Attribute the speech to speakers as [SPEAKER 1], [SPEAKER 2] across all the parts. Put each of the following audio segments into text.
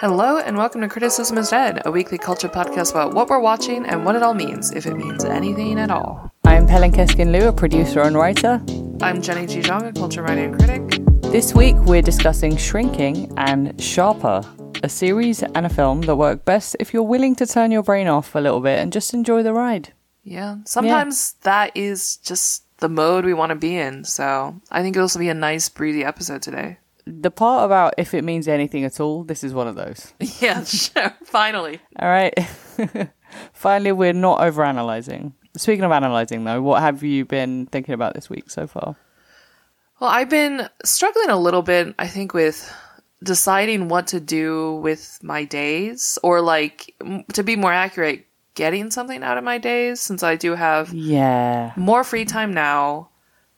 [SPEAKER 1] Hello, and welcome to Criticism is Dead, a weekly culture podcast about what we're watching and what it all means, if it means anything at all.
[SPEAKER 2] I'm Helen Keskin Liu, a producer and writer.
[SPEAKER 1] I'm Jenny G. Jong, a culture writer and critic.
[SPEAKER 2] This week we're discussing Shrinking and Sharper, a series and a film that work best if you're willing to turn your brain off a little bit and just enjoy the ride.
[SPEAKER 1] Yeah, sometimes that is just the mode we want to be in, so I think it'll also be a nice, breezy episode today.
[SPEAKER 2] The part about if it means anything at all, this is one of those.
[SPEAKER 1] Yeah, sure. Finally.
[SPEAKER 2] All right. Finally, we're not overanalyzing. Speaking of analyzing, though, what have you been thinking about this week so far?
[SPEAKER 1] Well, I've been struggling a little bit, I think, with deciding what to do with my days, or like, to be more accurate, getting something out of my days, since I do have
[SPEAKER 2] Yeah.
[SPEAKER 1] more free time now.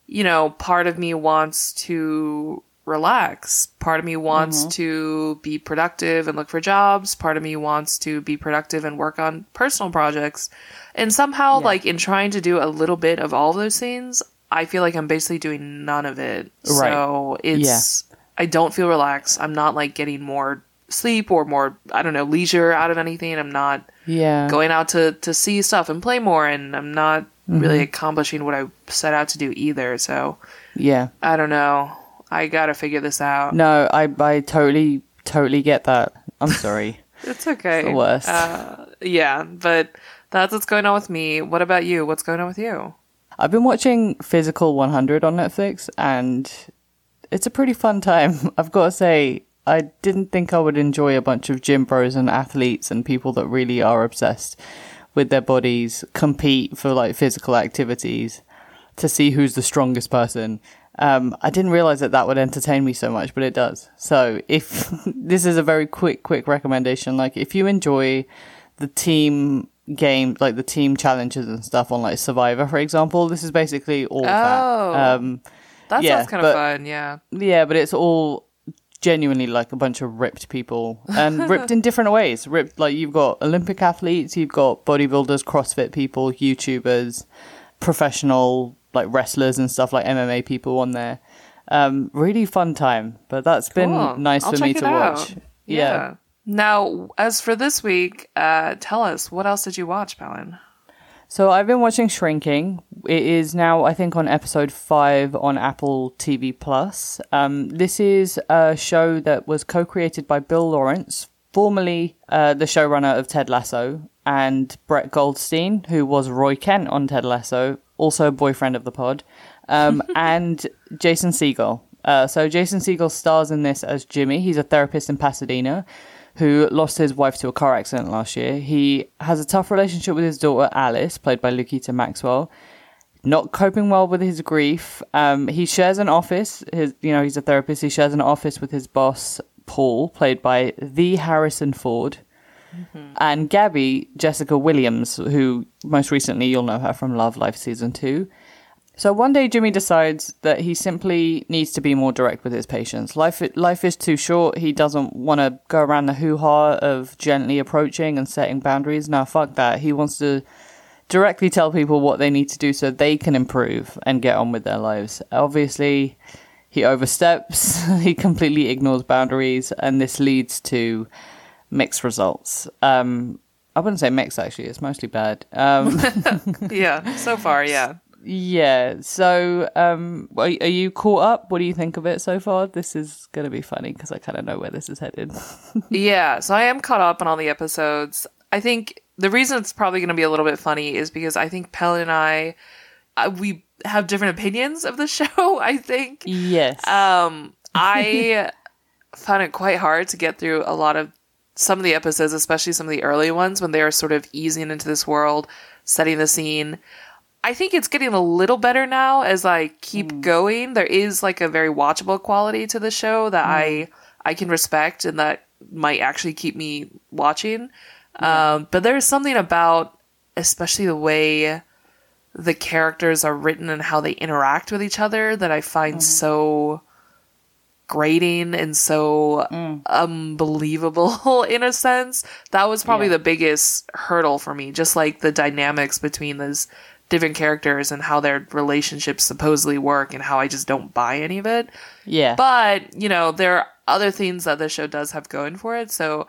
[SPEAKER 1] You know, part of me wants to relax. Part of me wants to be productive and look for jobs. Part of me wants to be productive and work on personal projects. And somehow,
[SPEAKER 2] Yeah.
[SPEAKER 1] like, in trying to do a little bit of all those things, I feel like I'm basically doing none of it.
[SPEAKER 2] Right.
[SPEAKER 1] So it's, I don't feel relaxed. I'm not like getting more sleep or more, I don't know, leisure out of anything. I'm not
[SPEAKER 2] Yeah.
[SPEAKER 1] going out to to see stuff and play more and I'm not really
[SPEAKER 2] Mm-hmm.
[SPEAKER 1] accomplishing what I set out to do either. So
[SPEAKER 2] yeah.
[SPEAKER 1] I don't know. I gotta figure this out.
[SPEAKER 2] No, I, I totally, totally get that. I'm sorry.
[SPEAKER 1] It's okay.
[SPEAKER 2] the worst.
[SPEAKER 1] Uh, yeah, but that's what's going on with me. What about you? What's going on with you?
[SPEAKER 2] I've been watching Physical 100 on Netflix, and it's a pretty fun time. I've got to say, I didn't think I would enjoy a bunch of gym bros and athletes and people that really are obsessed with their bodies compete for like physical activities to see who's the strongest person. Um, I didn't realize that that would entertain me so much, but it does. So if this is a very quick, quick recommendation, like if you enjoy the team game, like the team challenges and stuff on like Survivor, for example, this is basically all
[SPEAKER 1] Oh.
[SPEAKER 2] that. Um,
[SPEAKER 1] That
[SPEAKER 2] Yeah,
[SPEAKER 1] sounds kind of fun. Yeah.
[SPEAKER 2] yeah, but it's all genuinely like a bunch of ripped people and ripped in different ways. Ripped like you've got Olympic athletes, you've got bodybuilders, CrossFit people, YouTubers, professional like wrestlers and stuff like MMA people on there. Um, really fun time, but that's
[SPEAKER 1] Cool.
[SPEAKER 2] been nice
[SPEAKER 1] I'll
[SPEAKER 2] for me to
[SPEAKER 1] out.
[SPEAKER 2] watch. Yeah.
[SPEAKER 1] Now, as for this week, uh, tell us what else did you watch, Palin?
[SPEAKER 2] So I've been watching Shrinking. It is now, I think, on episode five on Apple TV Plus. Um, this is a show that was co-created by Bill Lawrence, formerly uh, the showrunner of Ted Lasso, and Brett Goldstein, who was Roy Kent on Ted Lasso, also a boyfriend of the pod, um, and Jason Segel. Uh, so Jason Segel stars in this as Jimmy. He's a therapist in Pasadena who lost his wife to a car accident last year. He has a tough relationship with his daughter Alice, played by Lukita Maxwell. Not coping well with his grief. Um, he shares an office. His, you know, he's a therapist. He shares an office with his boss Paul, played by the Harrison Ford, Mm-hmm. and Gabby Jessica Williams, who most recently you'll know her from Love Life season two. So one day Jimmy decides that he simply needs to be more direct with his patients. Life life is too short. He doesn't want to go around the hoo-ha of gently approaching and setting boundaries. Now fuck that. He wants to directly tell people what they need to do so they can improve and get on with their lives. Obviously, he oversteps, he completely ignores boundaries and this leads to mixed results. Um I wouldn't say mixed actually, it's mostly bad. Um
[SPEAKER 1] yeah, so far, yeah.
[SPEAKER 2] yeah. So, um, are, are you caught up? What do you think of it so far? This is going to be funny because I kind of know where this is headed.
[SPEAKER 1] yeah, so I am caught up on all the episodes. I think the reason it's probably going to be a little bit funny is because I think Pell and I, uh, we have different opinions of the show. I think.
[SPEAKER 2] yes.
[SPEAKER 1] Um, I found it quite hard to get through a lot of some of the episodes, especially some of the early ones when they are sort of easing into this world, setting the scene. I think it's getting a little better now as I keep hmm. going. There is like a very watchable quality to the show that I hmm. I can respect and that might actually keep me watching. Um, but there's something about, especially the way the characters are written and how they interact with each other that I find hmm. so grating and so mm. unbelievable in a sense. That was probably
[SPEAKER 2] Yeah.
[SPEAKER 1] the biggest hurdle for me, just like the dynamics between those different characters and how their relationships supposedly work and how I just don't buy any of it.
[SPEAKER 2] Yeah.
[SPEAKER 1] But, you know, there are other things that the show does have going for it. So,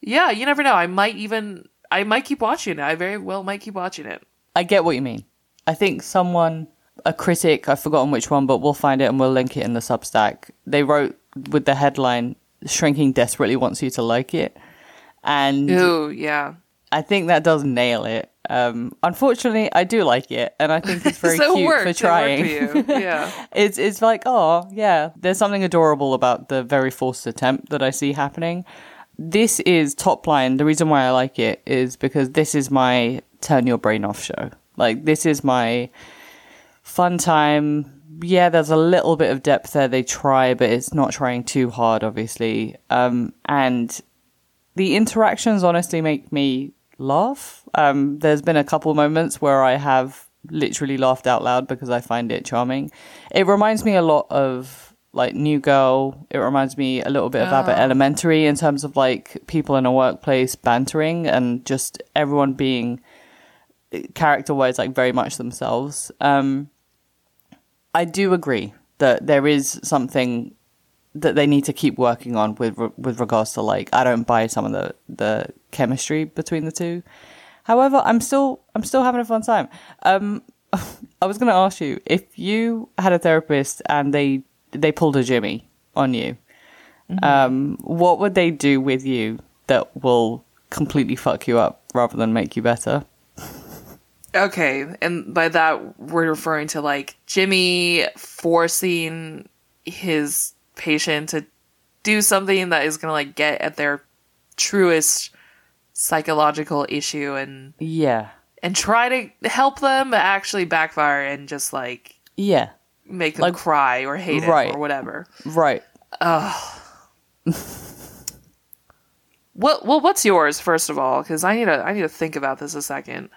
[SPEAKER 1] yeah, you never know. I might even, I might keep watching it. I very well might keep watching it.
[SPEAKER 2] I get what you mean. I think someone, a critic, I've forgotten which one, but we'll find it and we'll link it in the Substack. They wrote with the headline, Shrinking desperately wants you to like it. And
[SPEAKER 1] Ooh, yeah.
[SPEAKER 2] I think that does nail it. Um, unfortunately, I do like it, and I think it's very
[SPEAKER 1] so it
[SPEAKER 2] cute
[SPEAKER 1] worked.
[SPEAKER 2] for
[SPEAKER 1] It
[SPEAKER 2] trying.
[SPEAKER 1] for. Yeah.
[SPEAKER 2] it's it's like oh yeah, there's something adorable about the very forced attempt that I see happening. This is top line. The reason why I like it is because this is my turn your brain off show. Like this is my fun time. Yeah, there's a little bit of depth there. They try, but it's not trying too hard, obviously. Um, and the interactions honestly make me laugh. Um, there's been a couple moments where I have literally laughed out loud because I find it charming. It reminds me a lot of like New Girl. It reminds me a little bit of Abbott Elementary in terms of like people in a workplace bantering and just everyone being character wise like very much themselves. Um, I do agree that there is something that they need to keep working on with with regards to like I don't buy some of the the chemistry between the two. However, I'm still I'm still having a fun time. Um, I was going to ask you if you had a therapist and they they pulled a Jimmy on you, um, what would they do with you that will completely fuck you up rather than make you better?
[SPEAKER 1] Okay, and by that we're referring to like Jimmy forcing his patient to do something that is going to like get at their truest psychological issue and
[SPEAKER 2] Yeah,
[SPEAKER 1] and try to help them but actually backfire and just like
[SPEAKER 2] yeah,
[SPEAKER 1] make them
[SPEAKER 2] Like-
[SPEAKER 1] cry or hate
[SPEAKER 2] Right.
[SPEAKER 1] it or whatever.
[SPEAKER 2] right.
[SPEAKER 1] What well what's yours first of all cuz I need to I need to think about this a second.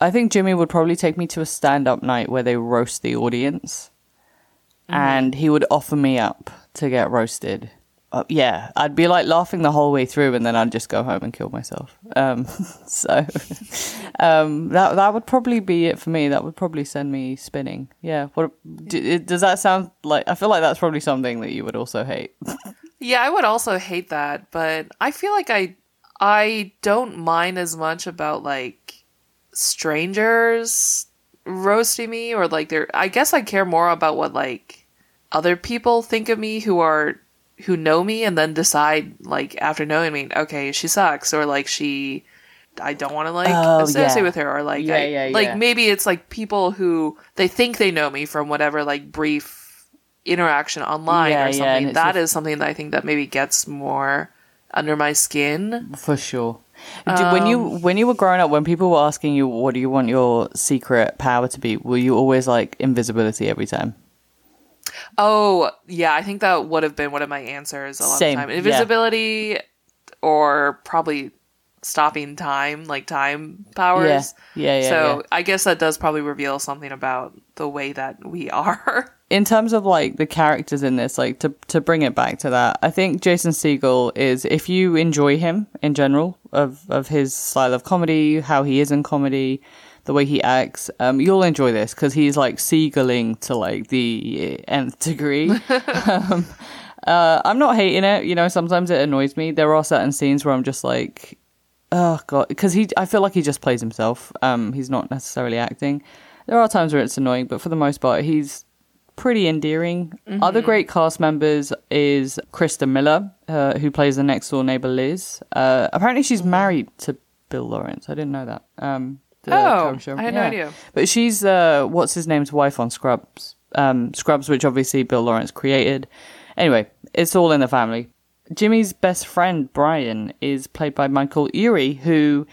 [SPEAKER 2] I think Jimmy would probably take me to a stand up night where they roast the audience. And he would offer me up to get roasted. Uh, yeah, I'd be like laughing the whole way through and then I'd just go home and kill myself. Um, so um, that that would probably be it for me. That would probably send me spinning. Yeah. What d- does that sound like? I feel like that's probably something that you would also hate.
[SPEAKER 1] Yeah, I would also hate that, but I feel like I I don't mind as much about like strangers roasting me or like they're I guess I care more about what like other people think of me who are who know me and then decide like after knowing me, okay, she sucks or like she I don't want to like
[SPEAKER 2] Oh,
[SPEAKER 1] associate
[SPEAKER 2] yeah.
[SPEAKER 1] with her or like
[SPEAKER 2] Yeah,
[SPEAKER 1] I-
[SPEAKER 2] yeah,
[SPEAKER 1] like maybe it's like people who they think they know me from whatever like brief interaction online or something. that is something that I think that maybe gets more under my skin.
[SPEAKER 2] For sure. Do- when you um, when you were growing up, when people were asking you, "What do you want your secret power to be?" Were you always like invisibility every time?
[SPEAKER 1] Oh, yeah, I think that would have been one of my answers a lot
[SPEAKER 2] Same,
[SPEAKER 1] of the time.
[SPEAKER 2] yeah.
[SPEAKER 1] Invisibility or probably stopping time, like time powers.
[SPEAKER 2] Yeah, yeah,
[SPEAKER 1] so
[SPEAKER 2] yeah.
[SPEAKER 1] I guess that does probably reveal something about the way that we are.
[SPEAKER 2] In terms of like the characters in this, like to to bring it back to that, I think Jason Segel is if you enjoy him in general of of his style of comedy, how he is in comedy, the way he acts, um, you'll enjoy this because he's like seaguling to like the nth degree. um, uh, I'm not hating it. You know, sometimes it annoys me. There are certain scenes where I'm just like, oh god, because he, I feel like he just plays himself. Um, he's not necessarily acting. There are times where it's annoying, but for the most part, he's pretty endearing. Other great cast members is Christa Miller, uh, who plays the next door neighbor Liz. Uh, apparently, she's married to Bill Lawrence. I didn't know that. Um, the
[SPEAKER 1] Oh. I had no idea.
[SPEAKER 2] But she's uh, what's his name's wife on Scrubs. Um, Scrubs, which obviously Bill Lawrence created. Anyway, it's all in the family. Jimmy's best friend Brian is played by Michael Urie, who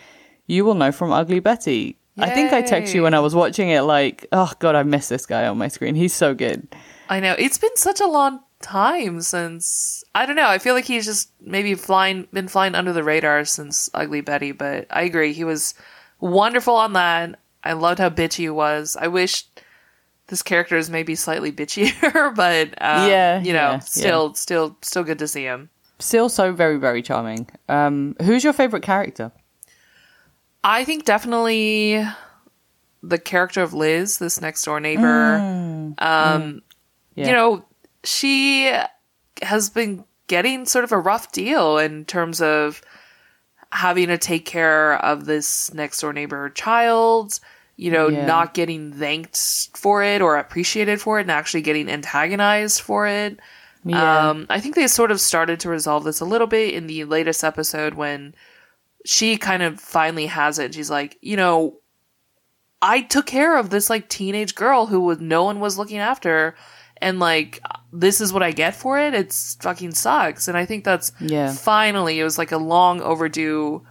[SPEAKER 2] you will know from Ugly Betty. I think I texted you when I was watching it, like, oh god, I miss this guy on my screen. He's so good.
[SPEAKER 1] I know. It's been such a long time since I don't know. I feel like he's just maybe flying been flying under the radar since Ugly Betty, but I agree. He was wonderful on that. I loved how bitchy he was. I wish this character is maybe slightly bitchier, but um,
[SPEAKER 2] Yeah,
[SPEAKER 1] you know,
[SPEAKER 2] yeah,
[SPEAKER 1] still still still good to see him.
[SPEAKER 2] Still so very, very charming. Um, who's your favorite character?
[SPEAKER 1] I think definitely the character of Liz, this next door neighbor. Um,
[SPEAKER 2] Yeah.
[SPEAKER 1] you know, she has been getting sort of a rough deal in terms of having to take care of this next door neighbor child, you know,
[SPEAKER 2] Yeah.
[SPEAKER 1] not getting thanked for it or appreciated for it and actually getting antagonized for it.
[SPEAKER 2] Yeah.
[SPEAKER 1] Um, I think they sort of started to resolve this a little bit in the latest episode when she kind of finally has it. And she's like, you know, I took care of this like teenage girl who was no one was looking after, and like this is what I get for it. It's fucking sucks. And I think that's
[SPEAKER 2] Yeah.
[SPEAKER 1] finally it was like a long overdue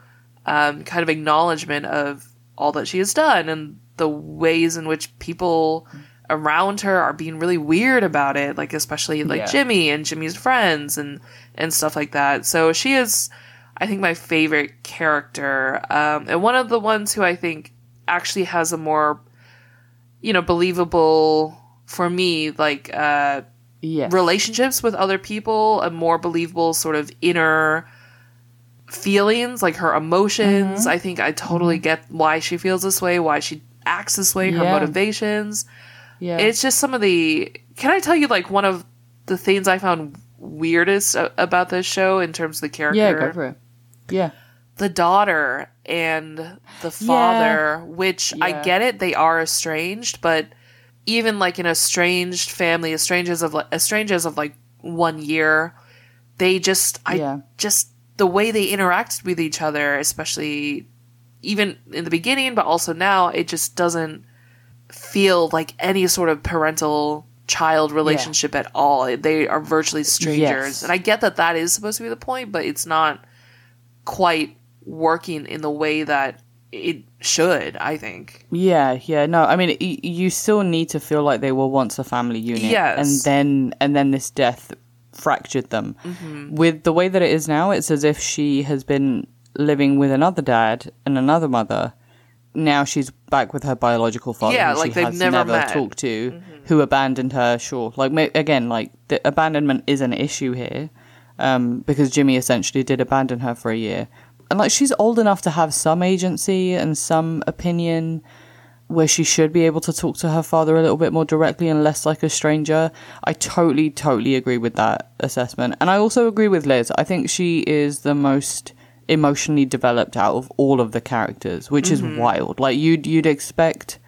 [SPEAKER 1] um, kind of acknowledgement of all that she has done and the ways in which people around her are being really weird about it like especially like
[SPEAKER 2] Yeah.
[SPEAKER 1] Jimmy and Jimmy's friends and and stuff like that so she is I think my favorite character um, and one of the ones who I think actually has a more you know believable for me like uh
[SPEAKER 2] yes.
[SPEAKER 1] relationships with other people, a more believable sort of inner feelings, like her emotions.
[SPEAKER 2] Mm-hmm.
[SPEAKER 1] I think I totally get why she feels this way, why she acts this way, her motivations.
[SPEAKER 2] Yeah.
[SPEAKER 1] It's just some of the. Can I tell you, like, one of the things I found weirdest about this show in terms of the character?
[SPEAKER 2] yeah, go for it. Yeah.
[SPEAKER 1] the daughter and the father, which I get it, they are estranged, but even like an estranged family, estranged as of like estranged as of like one year, they just I
[SPEAKER 2] Yeah.
[SPEAKER 1] just the way they interact with each other, especially even in the beginning, but also now, it just doesn't feel like any sort of parental child relationship at all. They are virtually strangers.
[SPEAKER 2] Yes.
[SPEAKER 1] And I get that that is supposed to be the point, but it's not quite working in the way that it should, I think.
[SPEAKER 2] Yeah, yeah, no. I mean, y- you still need to feel like they were once a family unit,
[SPEAKER 1] Yes.
[SPEAKER 2] and then and then this death fractured them.
[SPEAKER 1] Mm-hmm.
[SPEAKER 2] With the way that it is now, it's as if she has been living with another dad and another mother. Now she's back with her biological father,
[SPEAKER 1] Yeah,
[SPEAKER 2] who
[SPEAKER 1] like
[SPEAKER 2] she
[SPEAKER 1] they've
[SPEAKER 2] has
[SPEAKER 1] never met. Mm-hmm.
[SPEAKER 2] talked to, who abandoned her. Sure, like again, like the abandonment is an issue here, um, because Jimmy essentially did abandon her for a year, and like she's old enough to have some agency and some opinion where she should be able to talk to her father a little bit more directly and less like a stranger. I totally, totally agree with that assessment. And I also agree with Liz. I think she is the most emotionally developed out of all of the characters, which is wild. Like you'd you'd expect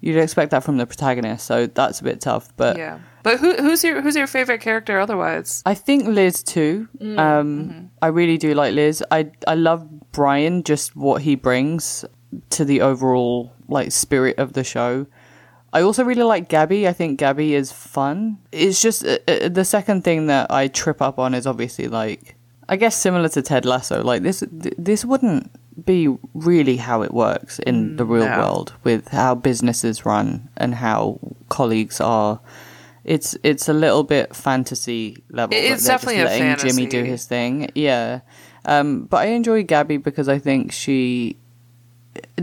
[SPEAKER 2] you'd expect that from the protagonist, so that's a bit tough. But
[SPEAKER 1] Yeah. But who who's your who's your favorite character otherwise?
[SPEAKER 2] I think Liz too. Um, I really do like Liz. I I love Brian, just what he brings to the overall like spirit of the show. I also really like Gabby. I think Gabby is fun. It's just uh, uh, the second thing that I trip up on is obviously like I guess similar to Ted Lasso. Like this th- this wouldn't be really how it works in the real
[SPEAKER 1] no.
[SPEAKER 2] world with how businesses run and how colleagues are. It's it's a little bit fantasy level.
[SPEAKER 1] It's
[SPEAKER 2] just
[SPEAKER 1] definitely a
[SPEAKER 2] letting Jimmy do his thing. Yeah, um, but I enjoy Gabby because I think she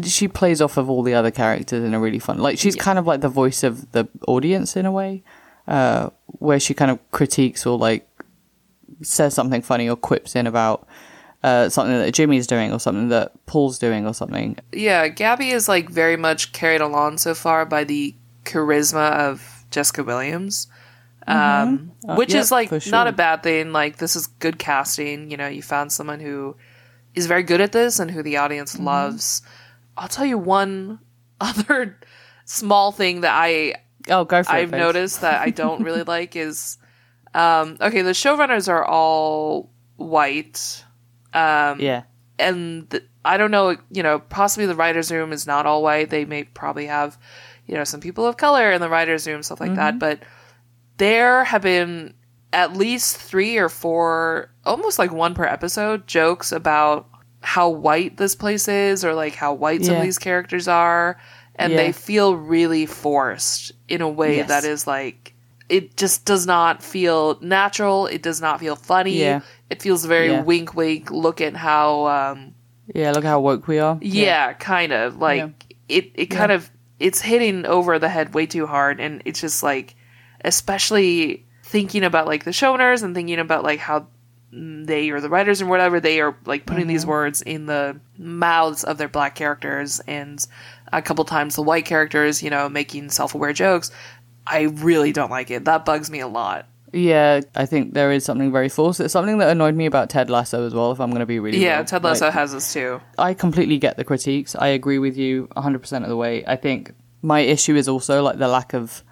[SPEAKER 2] she plays off of all the other characters in a really fun. Like she's kind of like the voice of the audience in a way, uh, where she kind of critiques or like says something funny or quips in about uh, something that Jimmy's doing or something that Paul's doing or something.
[SPEAKER 1] Yeah, Gabby is like very much carried along so far by the charisma of Jessica Williams. Um,
[SPEAKER 2] Uh,
[SPEAKER 1] which
[SPEAKER 2] yeah,
[SPEAKER 1] is like
[SPEAKER 2] for
[SPEAKER 1] not a bad thing. Like this is good casting. You know, you found someone who is very good at this and who the audience
[SPEAKER 2] Mm-hmm.
[SPEAKER 1] loves. I'll tell you one other small thing that I
[SPEAKER 2] oh go for
[SPEAKER 1] I've
[SPEAKER 2] babes.
[SPEAKER 1] noticed that I don't really like is um okay, the showrunners are all white. Um
[SPEAKER 2] Yeah,
[SPEAKER 1] and th- I don't know, you know, possibly the writers room is not all white. They may probably have, you know, some people of color in the writers room, stuff like that. But there have been at least three or four, almost like one per episode, jokes about how white this place is or like how white some of these characters are. And
[SPEAKER 2] Yeah.
[SPEAKER 1] they feel really forced in a way
[SPEAKER 2] Yes.
[SPEAKER 1] that is like, it just does not feel natural. It does not feel funny.
[SPEAKER 2] Yeah.
[SPEAKER 1] It feels very
[SPEAKER 2] Yeah.
[SPEAKER 1] wink wink. Look at how um,
[SPEAKER 2] yeah. Look how woke we are.
[SPEAKER 1] yeah, kind of like
[SPEAKER 2] Yeah.
[SPEAKER 1] it. It kind of it's hitting over the head way too hard, and it's just like, especially thinking about like the showrunners and thinking about like how they or the writers or whatever they are like putting these
[SPEAKER 2] Mm-hmm.
[SPEAKER 1] words in the mouths of their black characters and a couple times the white characters, you know, making self aware jokes. I really don't like it. That bugs me a lot.
[SPEAKER 2] Yeah, I think there is something very forced. It's something that annoyed me about Ted Lasso as well, if I'm going to be really
[SPEAKER 1] Yeah,
[SPEAKER 2] real.
[SPEAKER 1] Ted Lasso
[SPEAKER 2] Like,
[SPEAKER 1] has this too.
[SPEAKER 2] I completely get the critiques. I agree with you 100% of the way. I think my issue is also like the lack of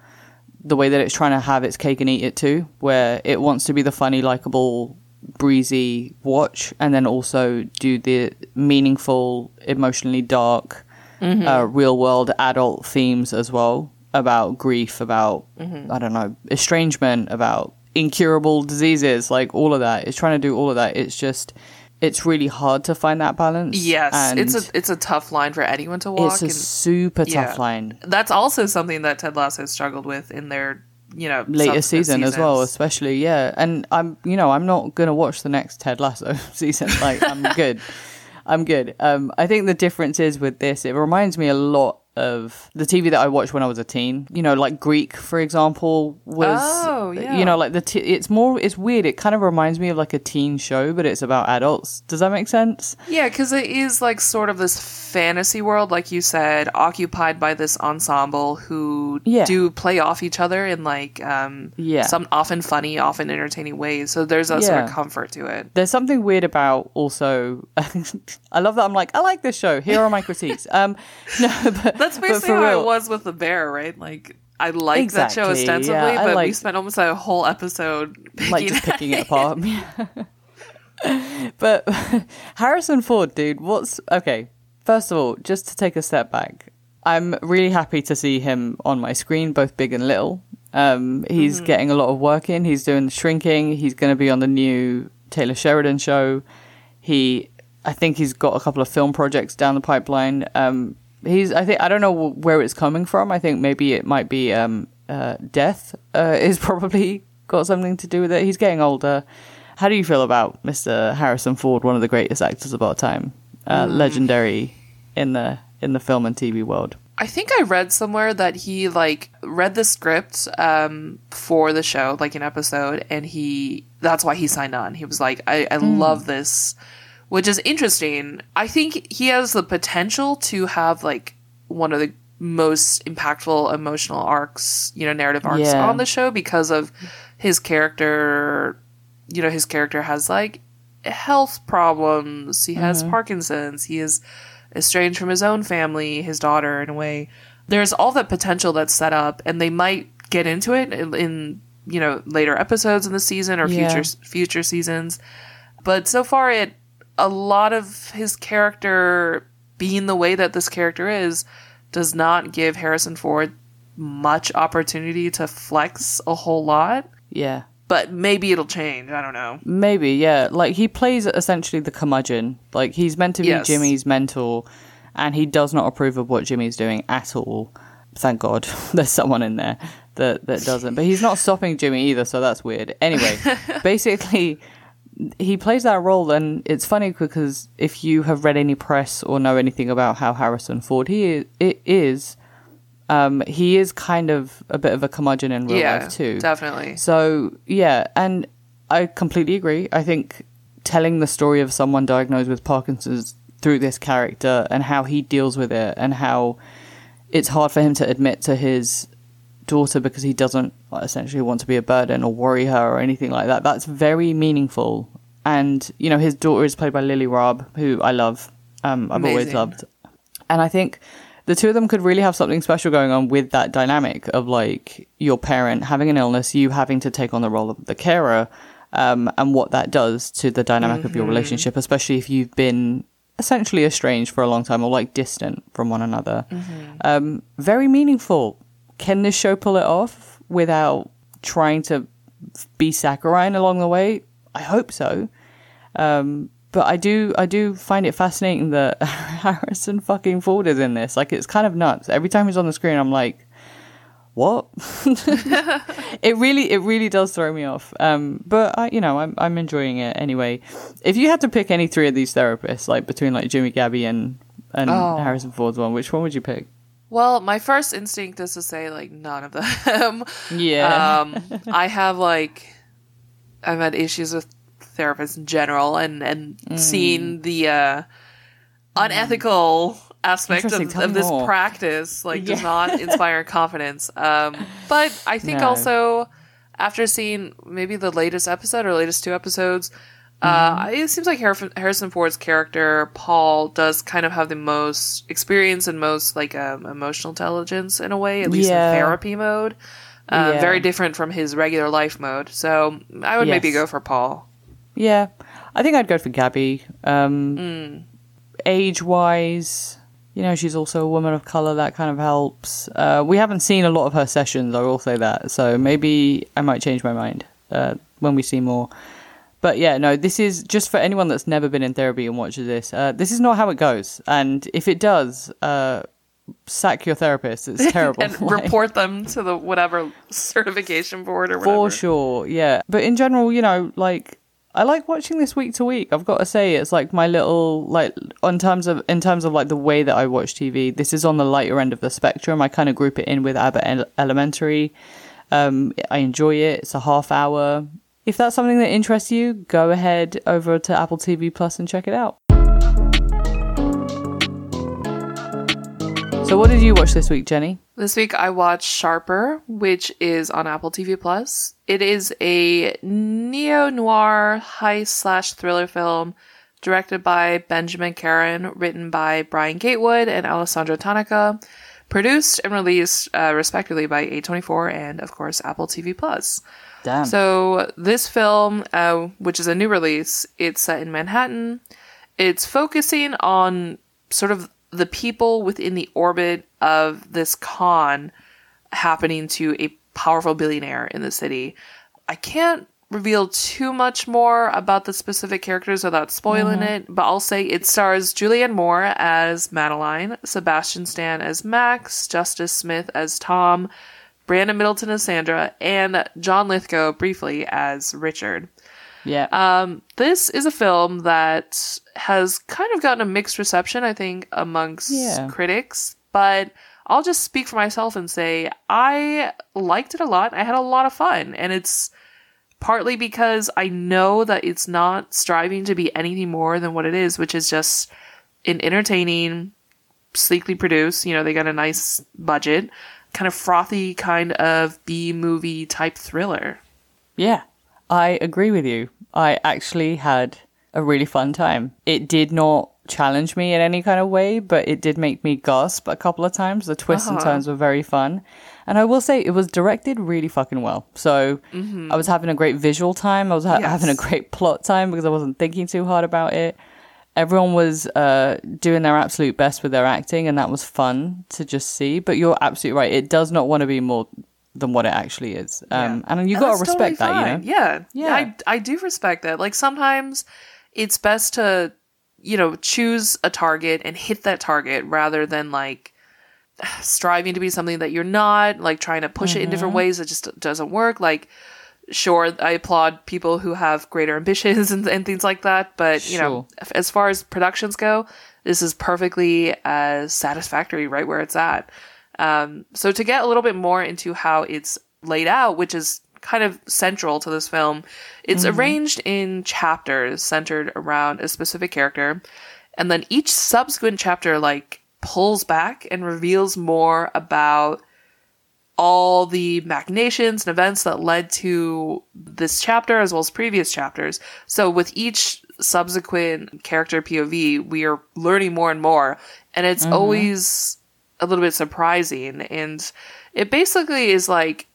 [SPEAKER 2] the way that it's trying to have its cake and eat it too, where it wants to be the funny, likable, breezy watch and then also do the meaningful, emotionally dark, uh, real world adult themes as well about grief, about, I don't know, estrangement, about incurable diseases, like all of that. It's trying to do all of that. It's just. It's really hard to find that balance.
[SPEAKER 1] Yes,
[SPEAKER 2] and
[SPEAKER 1] it's a it's a tough line for anyone to walk.
[SPEAKER 2] it's a super tough
[SPEAKER 1] yeah.
[SPEAKER 2] line.
[SPEAKER 1] that's also something that Ted Lasso struggled with in their you know
[SPEAKER 2] Later season as well, especially yeah. And I'm, you know, I'm not gonna watch the next Ted Lasso season. Like I'm good, I'm good. Um, I think the difference is with this, it reminds me a lot of the TV that I watched when I was a teen. You know, like Greek, for example, was
[SPEAKER 1] Oh, yeah.
[SPEAKER 2] you know like the t- it's more it's weird. It kind of reminds me of like a teen show, but it's about adults. Does that make sense?
[SPEAKER 1] Yeah, because it is like sort of this fantasy world, like you said, occupied by this ensemble who
[SPEAKER 2] Yeah.
[SPEAKER 1] do play off each other in like um,
[SPEAKER 2] Yeah.
[SPEAKER 1] some often funny, often entertaining ways. So there's a sort of comfort to it.
[SPEAKER 2] There's something weird about also. I love that. I'm like, I like this show. Here are my critiques. Um, no, but
[SPEAKER 1] That's basically how
[SPEAKER 2] real-
[SPEAKER 1] it was with the bear, right? Like I like that show
[SPEAKER 2] Exactly,
[SPEAKER 1] ostensibly,
[SPEAKER 2] yeah, I
[SPEAKER 1] but we spent almost a whole episode picking
[SPEAKER 2] like just picking it apart. but Harrison Ford, dude, what's okay? First of all, just to take a step back, I'm really happy to see him on my screen, both big and little. Um, he's getting a lot of work in. He's doing the shrinking. He's going to be on the new Taylor Sheridan show. He, I think he's got a couple of film projects down the pipeline. Um, he's, I think, I don't know where it's coming from. I think maybe it might be um, uh, death uh, is probably got something to do with it. He's getting older. How do you feel about Mr. Harrison Ford, one of the greatest actors of our time, uh, legendary in the in the film and TV world?
[SPEAKER 1] I think I read somewhere that he like read the script um, for the show, like an episode, and he that's why he signed on. He was like, I, I love this, which is interesting. I think he has the potential to have like one of the most impactful emotional arcs, you know, narrative arcs
[SPEAKER 2] Yeah.
[SPEAKER 1] on the show because of his character. You know, his character has like health problems. He has mm-hmm. Parkinson's. He is estranged from his own family, his daughter, in a way. There's all that potential that's set up, and they might get into it in, in you know later episodes in the season or
[SPEAKER 2] Yeah.
[SPEAKER 1] future future seasons. But so far, it a lot of his character being the way that this character is does not give Harrison Ford much opportunity to flex a whole lot.
[SPEAKER 2] Yeah.
[SPEAKER 1] But maybe it'll change. I don't know.
[SPEAKER 2] Maybe, yeah. Like he plays essentially the curmudgeon. Like he's meant to be
[SPEAKER 1] Yes.
[SPEAKER 2] Jimmy's mentor, and he does not approve of what Jimmy's doing at all. Thank God, there's someone in there that that doesn't. But he's not stopping Jimmy either, so that's weird. Anyway, basically, he plays that role, and it's funny because if you have read any press or know anything about how Harrison Ford he is, it is, um, he is kind of a bit of a curmudgeon in real
[SPEAKER 1] yeah,
[SPEAKER 2] life too.
[SPEAKER 1] definitely.
[SPEAKER 2] So yeah, and I completely agree. I think telling the story of someone diagnosed with Parkinson's through this character and how he deals with it and how it's hard for him to admit to his daughter because he doesn't essentially want to be a burden or worry her or anything like that. That's very meaningful. And you know, his daughter is played by Lily Rabe, who I love. Um, I've always loved, and I think the two of them could really have something special going on with that dynamic of like your parent having an illness, you having to take on the role of the carer, um, and what that does to the dynamic of your relationship, especially if you've been essentially estranged for a long time or like distant from one another. Um, very meaningful. Can this show pull it off without trying to be saccharine along the way? I hope so. Um, but I do, I do find it fascinating that Harrison fucking Ford is in this. Like, it's kind of nuts. Every time he's on the screen, I'm like, what? it really, it really does throw me off. Um, but I, you know, I'm, I'm enjoying it anyway. If you had to pick any three of these therapists, like between like Jimmy Gabby and and
[SPEAKER 1] Oh.
[SPEAKER 2] Harrison Ford's one, which one would you pick?
[SPEAKER 1] Well, my first instinct is to say like none of them.
[SPEAKER 2] Yeah,
[SPEAKER 1] um, I have like I've had issues with therapists in general, and and
[SPEAKER 2] Mm.
[SPEAKER 1] seeing the uh, unethical aspect of, of this practice like does not inspire confidence um but i think
[SPEAKER 2] No.
[SPEAKER 1] also after seeing maybe the latest episode or latest two episodes. Uh it seems like harrison ford's character paul does kind of have the most experience and most like um, emotional intelligence in a way at least
[SPEAKER 2] Yeah.
[SPEAKER 1] in therapy mode uh,
[SPEAKER 2] Yeah.
[SPEAKER 1] very different from his regular life mode so i would maybe go for paul
[SPEAKER 2] Yeah, I think I'd go for Gabby. Um,
[SPEAKER 1] Mm.
[SPEAKER 2] Age wise, you know, she's also a woman of color. That kind of helps. Uh, we haven't seen a lot of her sessions. I will say that. So maybe I might change my mind uh, when we see more. But yeah, no, this is just for anyone that's never been in therapy and watches this. Uh, this is not how it goes. And if it does, uh, sack your therapist. It's terrible.
[SPEAKER 1] and
[SPEAKER 2] Like-
[SPEAKER 1] report them to the whatever certification board or whatever
[SPEAKER 2] for sure, yeah. But in general, you know, like I like watching this week to week. I've got to say, it's like my little like on terms of in terms of like the way that I watch TV. This is on the lighter end of the spectrum. I kind of group it in with Abbott Elementary. Um, I enjoy it. It's a half hour. If that's something that interests you, go ahead over to Apple TV Plus and check it out. So, what did you watch this week, Jenny?
[SPEAKER 1] This week I watched Sharper, which is on Apple TV Plus. It is a neo noir heist slash thriller film directed by Benjamin Caron, written by Brian Gatewood and Alessandro Tanaka, produced and released uh, respectively by A24 and of course Apple TV Plus.
[SPEAKER 2] Damn.
[SPEAKER 1] So this film, uh, which is a new release, it's set in Manhattan. It's focusing on sort of the people within the orbit of this con happening to a powerful billionaire in the city. I can't reveal too much more about the specific characters without spoiling it, but I'll say it stars Julianne Moore as Madeline, Sebastian Stan as Max, Justice Smith as Tom, Briana Middleton as Sandra, and John Lithgow briefly as Richard.
[SPEAKER 2] yeah.
[SPEAKER 1] Um, this is a film that has kind of gotten a mixed reception, I think, amongst
[SPEAKER 2] Yeah.
[SPEAKER 1] critics, but I'll just speak for myself and say I liked it a lot. I had a lot of fun, and it's partly because I know that it's not striving to be anything more than what it is, which is just an entertaining, sleekly produced, you know, they got a nice budget, kind of frothy kind of B movie type thriller.
[SPEAKER 2] Yeah, I agree with you. I actually had a really fun time. It did not challenge me in any kind of way, but it did make me gasp a couple of times. The twists and
[SPEAKER 1] Uh-huh.
[SPEAKER 2] turns were very fun. And I will say it was directed really fucking well. So I was having a great visual time. I was ha-
[SPEAKER 1] Yes.
[SPEAKER 2] having a great plot time because I wasn't thinking too hard about it. Everyone was uh, doing their absolute best with their acting, and that was fun to just see. But you're absolutely right; it does not want to be more than what it actually is, um, and you got to respect
[SPEAKER 1] totally
[SPEAKER 2] that. You know,
[SPEAKER 1] Yeah.
[SPEAKER 2] Yeah.
[SPEAKER 1] I, I do respect that. Like sometimes it's best to, you know, choose a target and hit that target rather than like striving to be something that you're not, like trying to push it in different
[SPEAKER 2] Mm-hmm.
[SPEAKER 1] ways that just doesn't work. Like, sure, I applaud people who have greater ambitions and, and things like that. But, you know, as far as productions go, this is perfectly uh, satisfactory right where it's at. Um, so to get a little bit more into how it's laid out, which is kind of central to this film, it's mm-hmm. arranged in chapters centered around a specific character, and then each subsequent chapter like pulls back and reveals more about all the machinations and events that led to this chapter as well as previous chapters. So with each subsequent character POV, we are learning more and more, and it's mm-hmm. always a little bit surprising. And it basically is like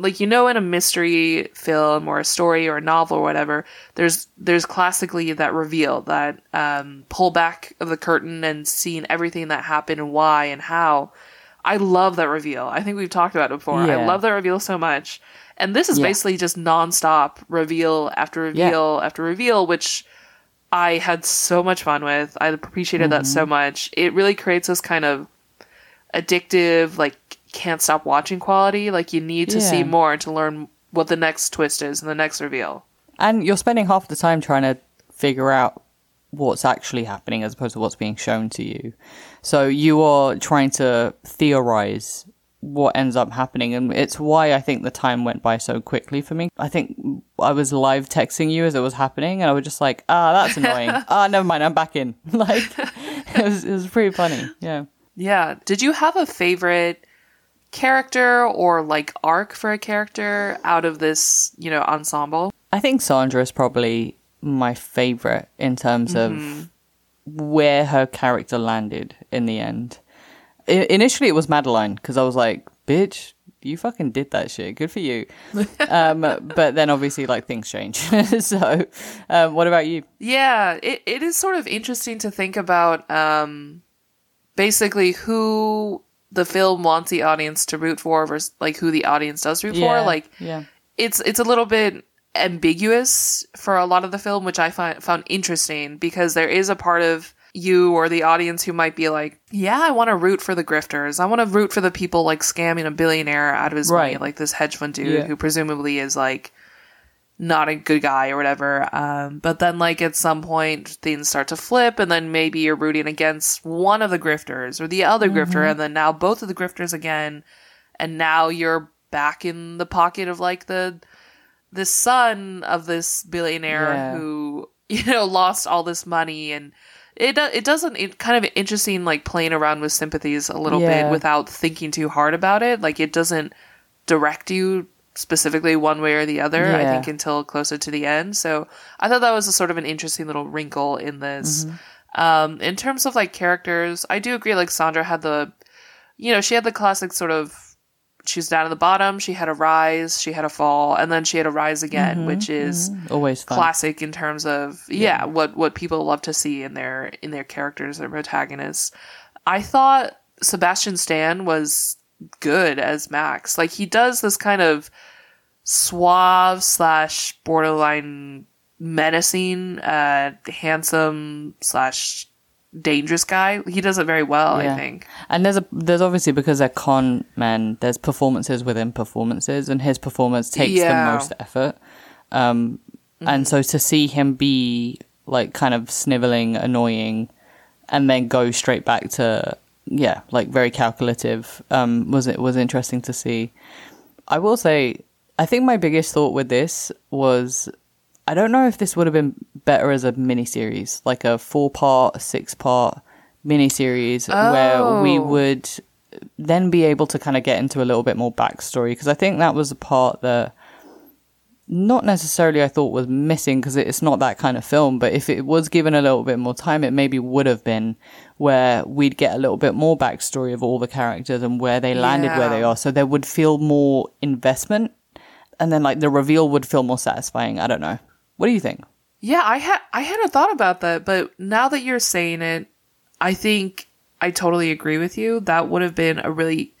[SPEAKER 1] like you know in a mystery film or a story or a novel or whatever there's there's classically that reveal that um, pull back of the curtain and seeing everything that happened and why and how. I love that reveal. I think we've talked about it before. I love that reveal so much. And this is
[SPEAKER 2] Yeah.
[SPEAKER 1] basically just nonstop reveal after reveal after reveal which i had so much fun with. I appreciated that so much. It really creates this kind of addictive like can't stop watching quality like you need to see more to learn what the next twist is and the next reveal
[SPEAKER 2] and you're spending half the time trying to figure out what's actually happening as opposed to what's being shown to you. So you are trying to theorize what ends up happening, and it's why I think the time went by so quickly for me. I think I was live texting you as it was happening, and I was just like, "Ah, that's annoying. ah, never mind, I'm back in." Like, it, was, it was pretty funny. Yeah.
[SPEAKER 1] Yeah. Did you have a favorite character or like arc for a character out of this, you know, ensemble?
[SPEAKER 2] I think Sandra is probably my favorite in terms of where her character landed in the end. I- initially, it was Madeline because I was like, "Bitch, you fucking did that shit. Good for you." um, but then obviously, like things change. so, um, what about you?
[SPEAKER 1] Yeah, it, it is sort of interesting to think about um basically who the film wants the audience to root for versus like who the audience does root for. Like
[SPEAKER 2] yeah,
[SPEAKER 1] it's it's a little bit ambiguous for a lot of the film, which I find found interesting because there is a part of you or the audience who might be like, yeah, I want to root for the grifters. I want to root for the people like scamming a billionaire out of his money, like this hedge fund dude
[SPEAKER 2] Yeah.
[SPEAKER 1] who presumably is like not a good guy or whatever. Um, but then like at some point things start to flip and then maybe you're rooting against one of the grifters or the other grifter and then now both of the grifters again and now you're back in the pocket of like the the son of this billionaire
[SPEAKER 2] Yeah.
[SPEAKER 1] who you know lost all this money and it it doesn't it kind of interesting like playing around with sympathies a little
[SPEAKER 2] Yeah.
[SPEAKER 1] bit without thinking too hard about it like it doesn't direct you specifically one way or the other i think until closer to the end. So i thought that was a sort of an interesting little wrinkle in this.
[SPEAKER 2] Mm-hmm.
[SPEAKER 1] um in terms of like characters i do agree like sandra had the you know she had the classic sort of she was down at the bottom she had a rise she had a fall and then she had a rise again which is
[SPEAKER 2] always fun.
[SPEAKER 1] classic in terms of yeah, what what people love to see in their in their characters their protagonists. I thought sebastian stan was good as max. Like he does this kind of suave slash borderline menacing uh handsome slash dangerous guy he does it very well
[SPEAKER 2] Yeah.
[SPEAKER 1] i think
[SPEAKER 2] And there's a there's obviously because they're con men. There's performances within performances, and his performance takes
[SPEAKER 1] Yeah.
[SPEAKER 2] the most effort. Um, and so to see him be like kind of sniveling, annoying, and then go straight back to yeah, like very calculative, um, was it was interesting to see. I will say, I think my biggest thought with this was, I don't know if this would have been better as a miniseries, like a four part, six part miniseries, where we
[SPEAKER 1] Oh.
[SPEAKER 2] would then be able to kind of get into a little bit more backstory because I think that was the part that not necessarily I thought was missing because it's not that kind of film, but if it was given a little bit more time, it maybe would have been where we'd get a little bit more backstory of all the characters and where they landed where they are. So there would feel more investment and then like the reveal would feel more satisfying. I don't know. What do you think?
[SPEAKER 1] Yeah, I had I hadn't thought about that, but now that you're saying it, I think I totally agree with you. That would have been a really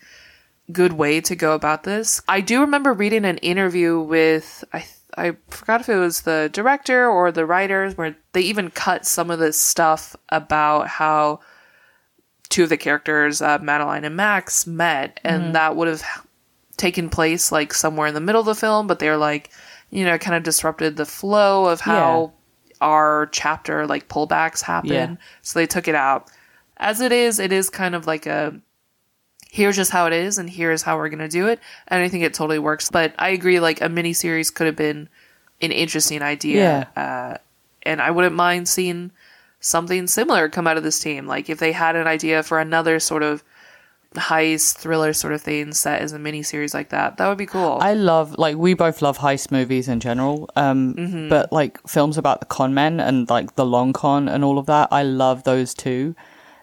[SPEAKER 1] good way to go about this. I do remember reading an interview with I I forgot if it was the director or the writers where they even cut some of this stuff about how two of the characters, uh, Madeline and Max, met, and that would have taken place like somewhere in the middle of the film, but they're like, you know, kind of disrupted the flow of how our chapter like pullbacks happen.
[SPEAKER 2] Yeah.
[SPEAKER 1] So they took it out. As it is, it is kind of like a here's just how it is and here's how we're gonna do it. And I think it totally works. But I agree, like a mini series could have been an interesting idea. Uh, and I wouldn't mind seeing something similar come out of this team. Like if they had an idea for another sort of heist thriller sort of thing set as a mini series like that, that would be cool.
[SPEAKER 2] I love like we both love heist movies in general. Um but like films about the con men and like the long con and all of that, I love those too.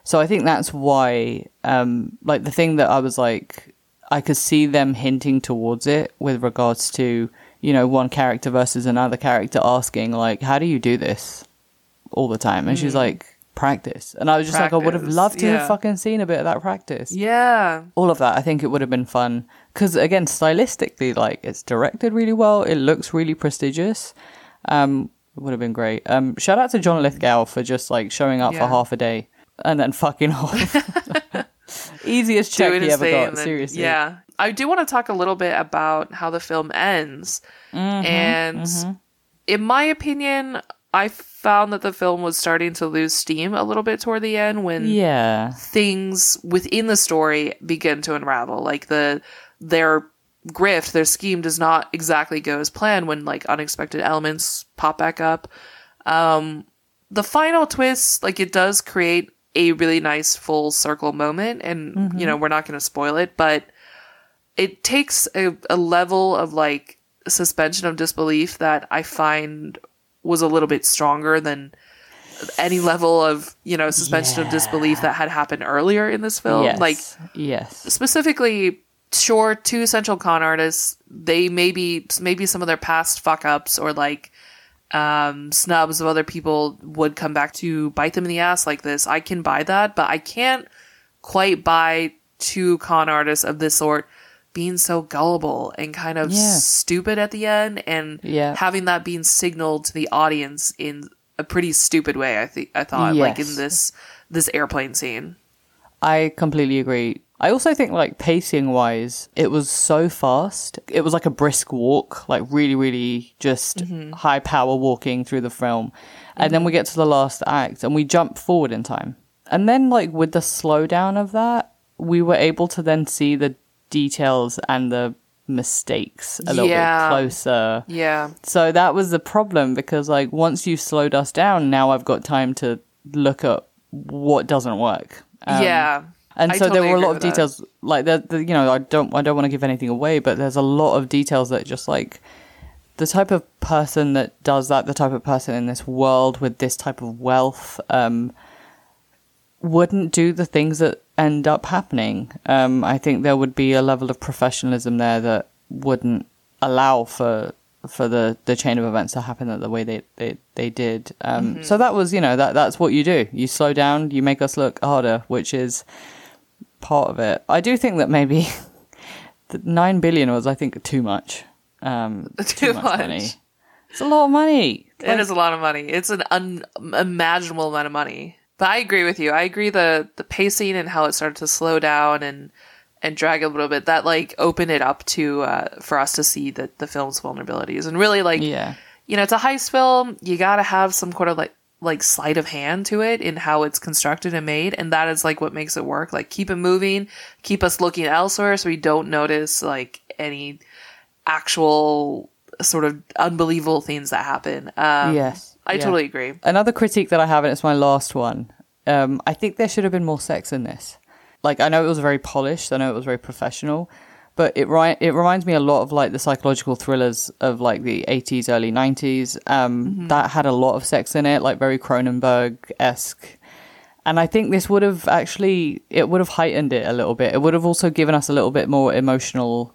[SPEAKER 2] So I think that's why um like the thing that I was like I could see them hinting towards it with regards to, you know, one character versus another character asking like how do you do this all the time? And she's like practice. And I was just like I would have loved to
[SPEAKER 1] yeah.
[SPEAKER 2] have fucking seen a bit of that practice
[SPEAKER 1] yeah.
[SPEAKER 2] all of that i think it would have been fun because again stylistically like it's directed really well it looks really prestigious um it would have been great um shout out to john lithgow for just like showing up for half a day and then fucking off easiest check he ever got
[SPEAKER 1] then-
[SPEAKER 2] seriously
[SPEAKER 1] Yeah. I do want to talk a little bit about how the film ends.
[SPEAKER 2] Mm-hmm,
[SPEAKER 1] and in my opinion, I found that the film was starting to lose steam a little bit toward the end when
[SPEAKER 2] yeah
[SPEAKER 1] things within the story begin to unravel. Like the their grift, their scheme does not exactly go as planned when like unexpected elements pop back up. Um the final twist, like it does create a really nice full circle moment, and you know we're not going to spoil it, but it takes a, a level of like suspension of disbelief that I find was a little bit stronger than any level of you know suspension of disbelief that had happened earlier in this film.
[SPEAKER 2] yes.
[SPEAKER 1] Like
[SPEAKER 2] yes.
[SPEAKER 1] specifically sure two essential con artists they maybe maybe some of their past fuck ups or like um snubs of other people would come back to bite them in the ass like this i can buy that but i can't quite buy two con artists of this sort being so gullible and kind of
[SPEAKER 2] Yeah.
[SPEAKER 1] stupid at the end and
[SPEAKER 2] Yeah.
[SPEAKER 1] having that being signaled to the audience in a pretty stupid way i think i thought like in this this airplane scene
[SPEAKER 2] I completely agree. I also think like pacing wise, it was so fast. It was like a brisk walk, like really, really just mm-hmm. high power walking through the film. And then we mm-hmm. get to the last act and we jump forward in time. And then like with the slowdown of that, we were able to then see the details and the mistakes a little
[SPEAKER 1] Yeah.
[SPEAKER 2] bit closer.
[SPEAKER 1] yeah
[SPEAKER 2] So that was the problem because like once you slowed us down, now I've got time to look at what doesn't work. Um,
[SPEAKER 1] yeah
[SPEAKER 2] and
[SPEAKER 1] I
[SPEAKER 2] so
[SPEAKER 1] totally
[SPEAKER 2] there were a lot of
[SPEAKER 1] with that.
[SPEAKER 2] details like that. The, you know, I don't, I don't want to give anything away, but there's a lot of details that just like the type of person that does that, the type of person in this world with this type of wealth, um, wouldn't do the things that end up happening. Um, I think there would be a level of professionalism there that wouldn't allow for for the, the chain of events to happen the way they they, they did. Um, So that was you know that that's what you do. You slow down. You make us look harder, which is part of it. I do think that maybe the nine billion was I think too much. Um,
[SPEAKER 1] Too much.
[SPEAKER 2] money. It's a lot of money.
[SPEAKER 1] it is a lot of money. It's an unimaginable amount of money. But I agree with you. I agree the the pacing and how it started to slow down and and drag a little bit that like opened it up to uh, for us to see the the film's vulnerabilities and really like
[SPEAKER 2] Yeah.
[SPEAKER 1] you know it's a heist film. You got to have some kind of like like sleight of hand to it in how it's constructed and made, and that is like what makes it work. Like keep it moving, keep us looking elsewhere so we don't notice like any actual sort of unbelievable things that happen. Um,
[SPEAKER 2] Yes.
[SPEAKER 1] I
[SPEAKER 2] Yeah.
[SPEAKER 1] totally agree.
[SPEAKER 2] Another critique that I have, and it's my last one. Um, I think there should have been more sex in this. Like, I know it was very polished. I know it was very professional, but it ri- it reminds me a lot of like the psychological thrillers of like the eighties, early nineties. Um, That had a lot of sex in it, like very Cronenberg esque. And I think this would have actually it would have heightened it a little bit. It would have also given us a little bit more emotional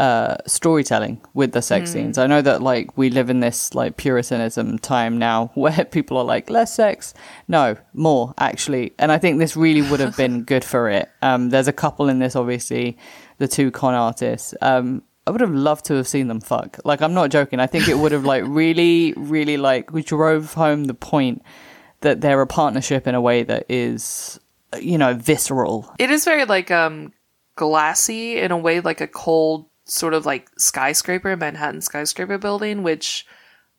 [SPEAKER 2] uh, storytelling with the sex scenes. I know that like we live in this like puritanism time now where people are like less sex, no more actually, and I think this really would have been good for it. Um, there's a couple in this, obviously, the two con artists. Um, I would have loved to have seen them fuck. Like I'm not joking. I think it would have like really, really like we drove home the point that they're a partnership in a way that is, you know, visceral.
[SPEAKER 1] It is very like um glassy in a way like a cold sort of like skyscraper, Manhattan skyscraper building, which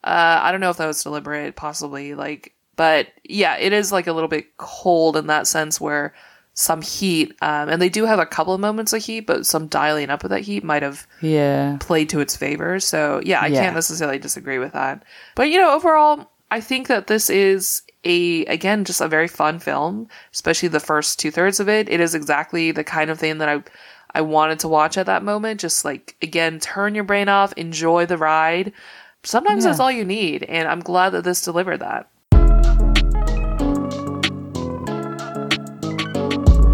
[SPEAKER 1] uh I don't know if that was deliberate, possibly like but yeah, it is like a little bit cold in that sense where some heat, um, and they do have a couple of moments of heat, but some dialing up of that heat might have
[SPEAKER 2] Yeah.
[SPEAKER 1] played to its favor. So yeah, I
[SPEAKER 2] Yeah.
[SPEAKER 1] can't necessarily disagree with that. But you know, overall, I think that this is a again just a very fun film, especially the first two thirds of it. It is exactly the kind of thing that I I wanted to watch at that moment. Just like again, turn your brain off, enjoy the ride. Sometimes
[SPEAKER 2] Yeah.
[SPEAKER 1] that's all you need, and I'm glad that this delivered that.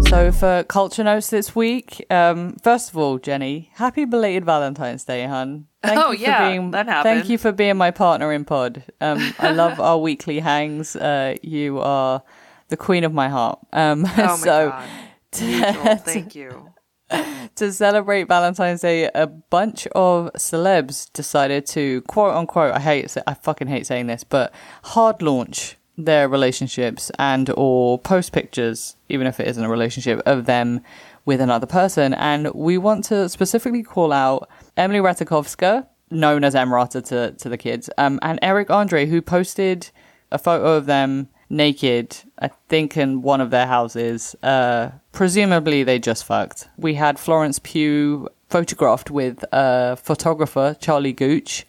[SPEAKER 2] So for culture notes this week, um, first of all, Jenny, happy belated Valentine's Day, hun. Thank
[SPEAKER 1] Oh,
[SPEAKER 2] you for
[SPEAKER 1] yeah,
[SPEAKER 2] being,
[SPEAKER 1] that happened.
[SPEAKER 2] Thank you for being my partner in pod. Um, I love our weekly hangs. Uh, you are the queen of my heart. Um,
[SPEAKER 1] Oh my
[SPEAKER 2] so
[SPEAKER 1] god, thank you.
[SPEAKER 2] To celebrate Valentine's Day, a bunch of celebs decided to quote unquote. I hate. I fucking hate saying this, but hard launch their relationships and or post pictures, even if it isn't a relationship, of them with another person. And we want to specifically call out Emily Ratajkowski, known as Emrata to to the kids, um, and Eric Andre, who posted a photo of them naked, I think in one of their houses. Uh, presumably they just fucked. We had Florence Pugh photographed with a photographer Charlie Gooch.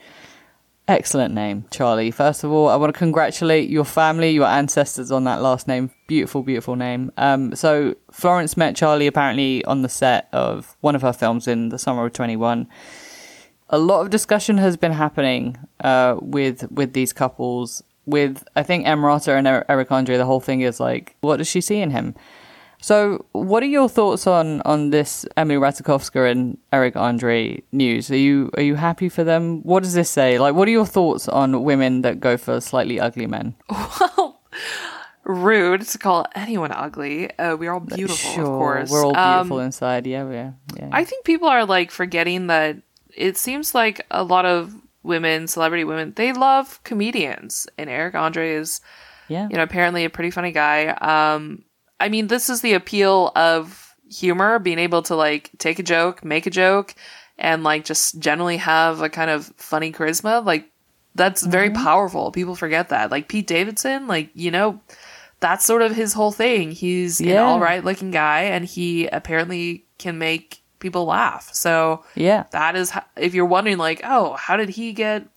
[SPEAKER 2] Excellent name, Charlie. First of all, I want to congratulate your family, your ancestors on that last name. Beautiful, beautiful name. Um, so Florence met Charlie apparently on the set of one of her films in the summer of 21. A lot of discussion has been happening uh, with with these couples. With I think Emrata and Eric Andre, the whole thing is like, what does she see in him? So, what are your thoughts on on this Emily Ratajkowski and Eric Andre news? Are you are you happy for them? What does this say? Like, what are your thoughts on women that go for slightly ugly men?
[SPEAKER 1] Well, rude to call anyone ugly. Uh, we're all beautiful,
[SPEAKER 2] sure,
[SPEAKER 1] of course.
[SPEAKER 2] We're all beautiful um, inside. Yeah, yeah, yeah.
[SPEAKER 1] I think people are like forgetting that it seems like a lot of women, celebrity women, they love comedians, and Eric Andre is, yeah, you know, apparently a pretty funny guy. Um, I mean, this is the appeal of humor, being able to like take a joke, make a joke, and like just generally have a kind of funny charisma. Like that's mm-hmm. very powerful. People forget that. Like Pete Davidson, like, you know, that's sort of his whole thing. He's yeah. an all right looking guy and he apparently can make people laugh. So,
[SPEAKER 2] yeah.
[SPEAKER 1] That is if you're wondering like, "Oh, how did he get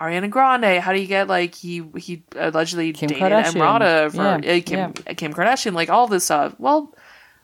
[SPEAKER 1] Ariana Grande. How do you get like he he allegedly Kim dated Kardashian. Emrata for yeah. uh, Kim yeah. Kim Kardashian, like all this stuff. Well,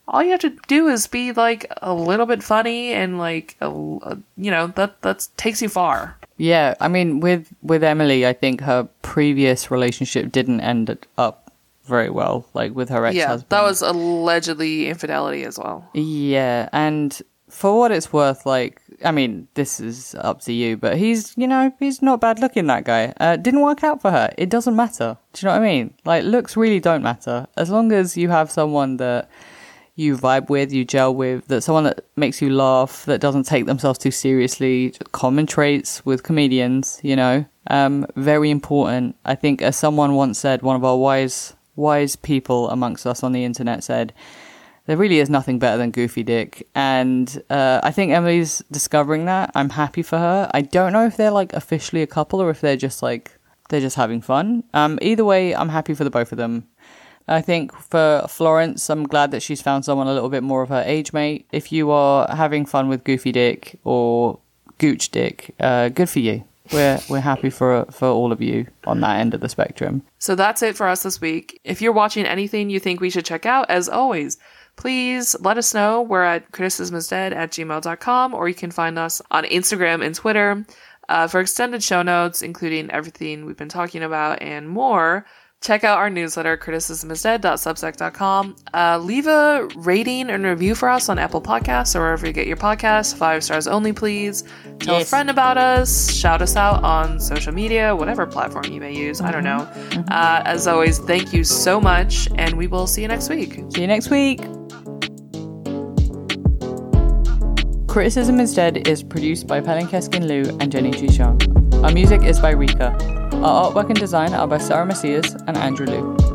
[SPEAKER 1] all you have to do is be like a little bit funny and like a, a, you know that that takes you far.
[SPEAKER 2] Yeah, I mean with with Emily, I think her previous relationship didn't end up very well, like with her ex husband.
[SPEAKER 1] Yeah, that was allegedly infidelity as well.
[SPEAKER 2] Yeah, and for what it's worth, like I mean, this is up to you, but he's, you know, he's not bad looking, that guy. Uh, didn't work out for her. It doesn't matter. Do you know what I mean? Like, looks really don't matter. As long as you have someone that you vibe with, you gel with, that someone that makes you laugh, that doesn't take themselves too seriously, common traits with comedians, you know, um, very important. I think, as someone once said, one of our wise, wise people amongst us on the internet said, there really is nothing better than Goofy Dick. And uh, I think Emily's discovering that. I'm happy for her. I don't know if they're like officially a couple or if they're just like, they're just having fun. Um, either way, I'm happy for the both of them. I think for Florence, I'm glad that she's found someone a little bit more of her age mate. If you are having fun with Goofy Dick or Gooch Dick, uh, good for you. We're we're happy for for all of you on that end of the spectrum.
[SPEAKER 1] So that's it for us this week. If you're watching anything you think we should check out, as always, please let us know. We're at criticismisdead at gmail.com, or you can find us on Instagram and Twitter. Uh, for extended show notes, including everything we've been talking about and more, check out our newsletter, criticismisdead.substack.com. Uh, leave a rating and review for us on Apple Podcasts or wherever you get your podcasts. Five stars only, please. Tell yes. a friend about us. Shout us out on social media, whatever platform you may use. Mm-hmm. I don't know. Mm-hmm. Uh, as always, thank you so much, and we will see you next week.
[SPEAKER 2] See you next week. Criticism is Dead is produced by Pelin Keskin Liu and Jenny Chishan. Our music is by Rika. Our artwork and design are by Sarah Macias and Andrew Liu.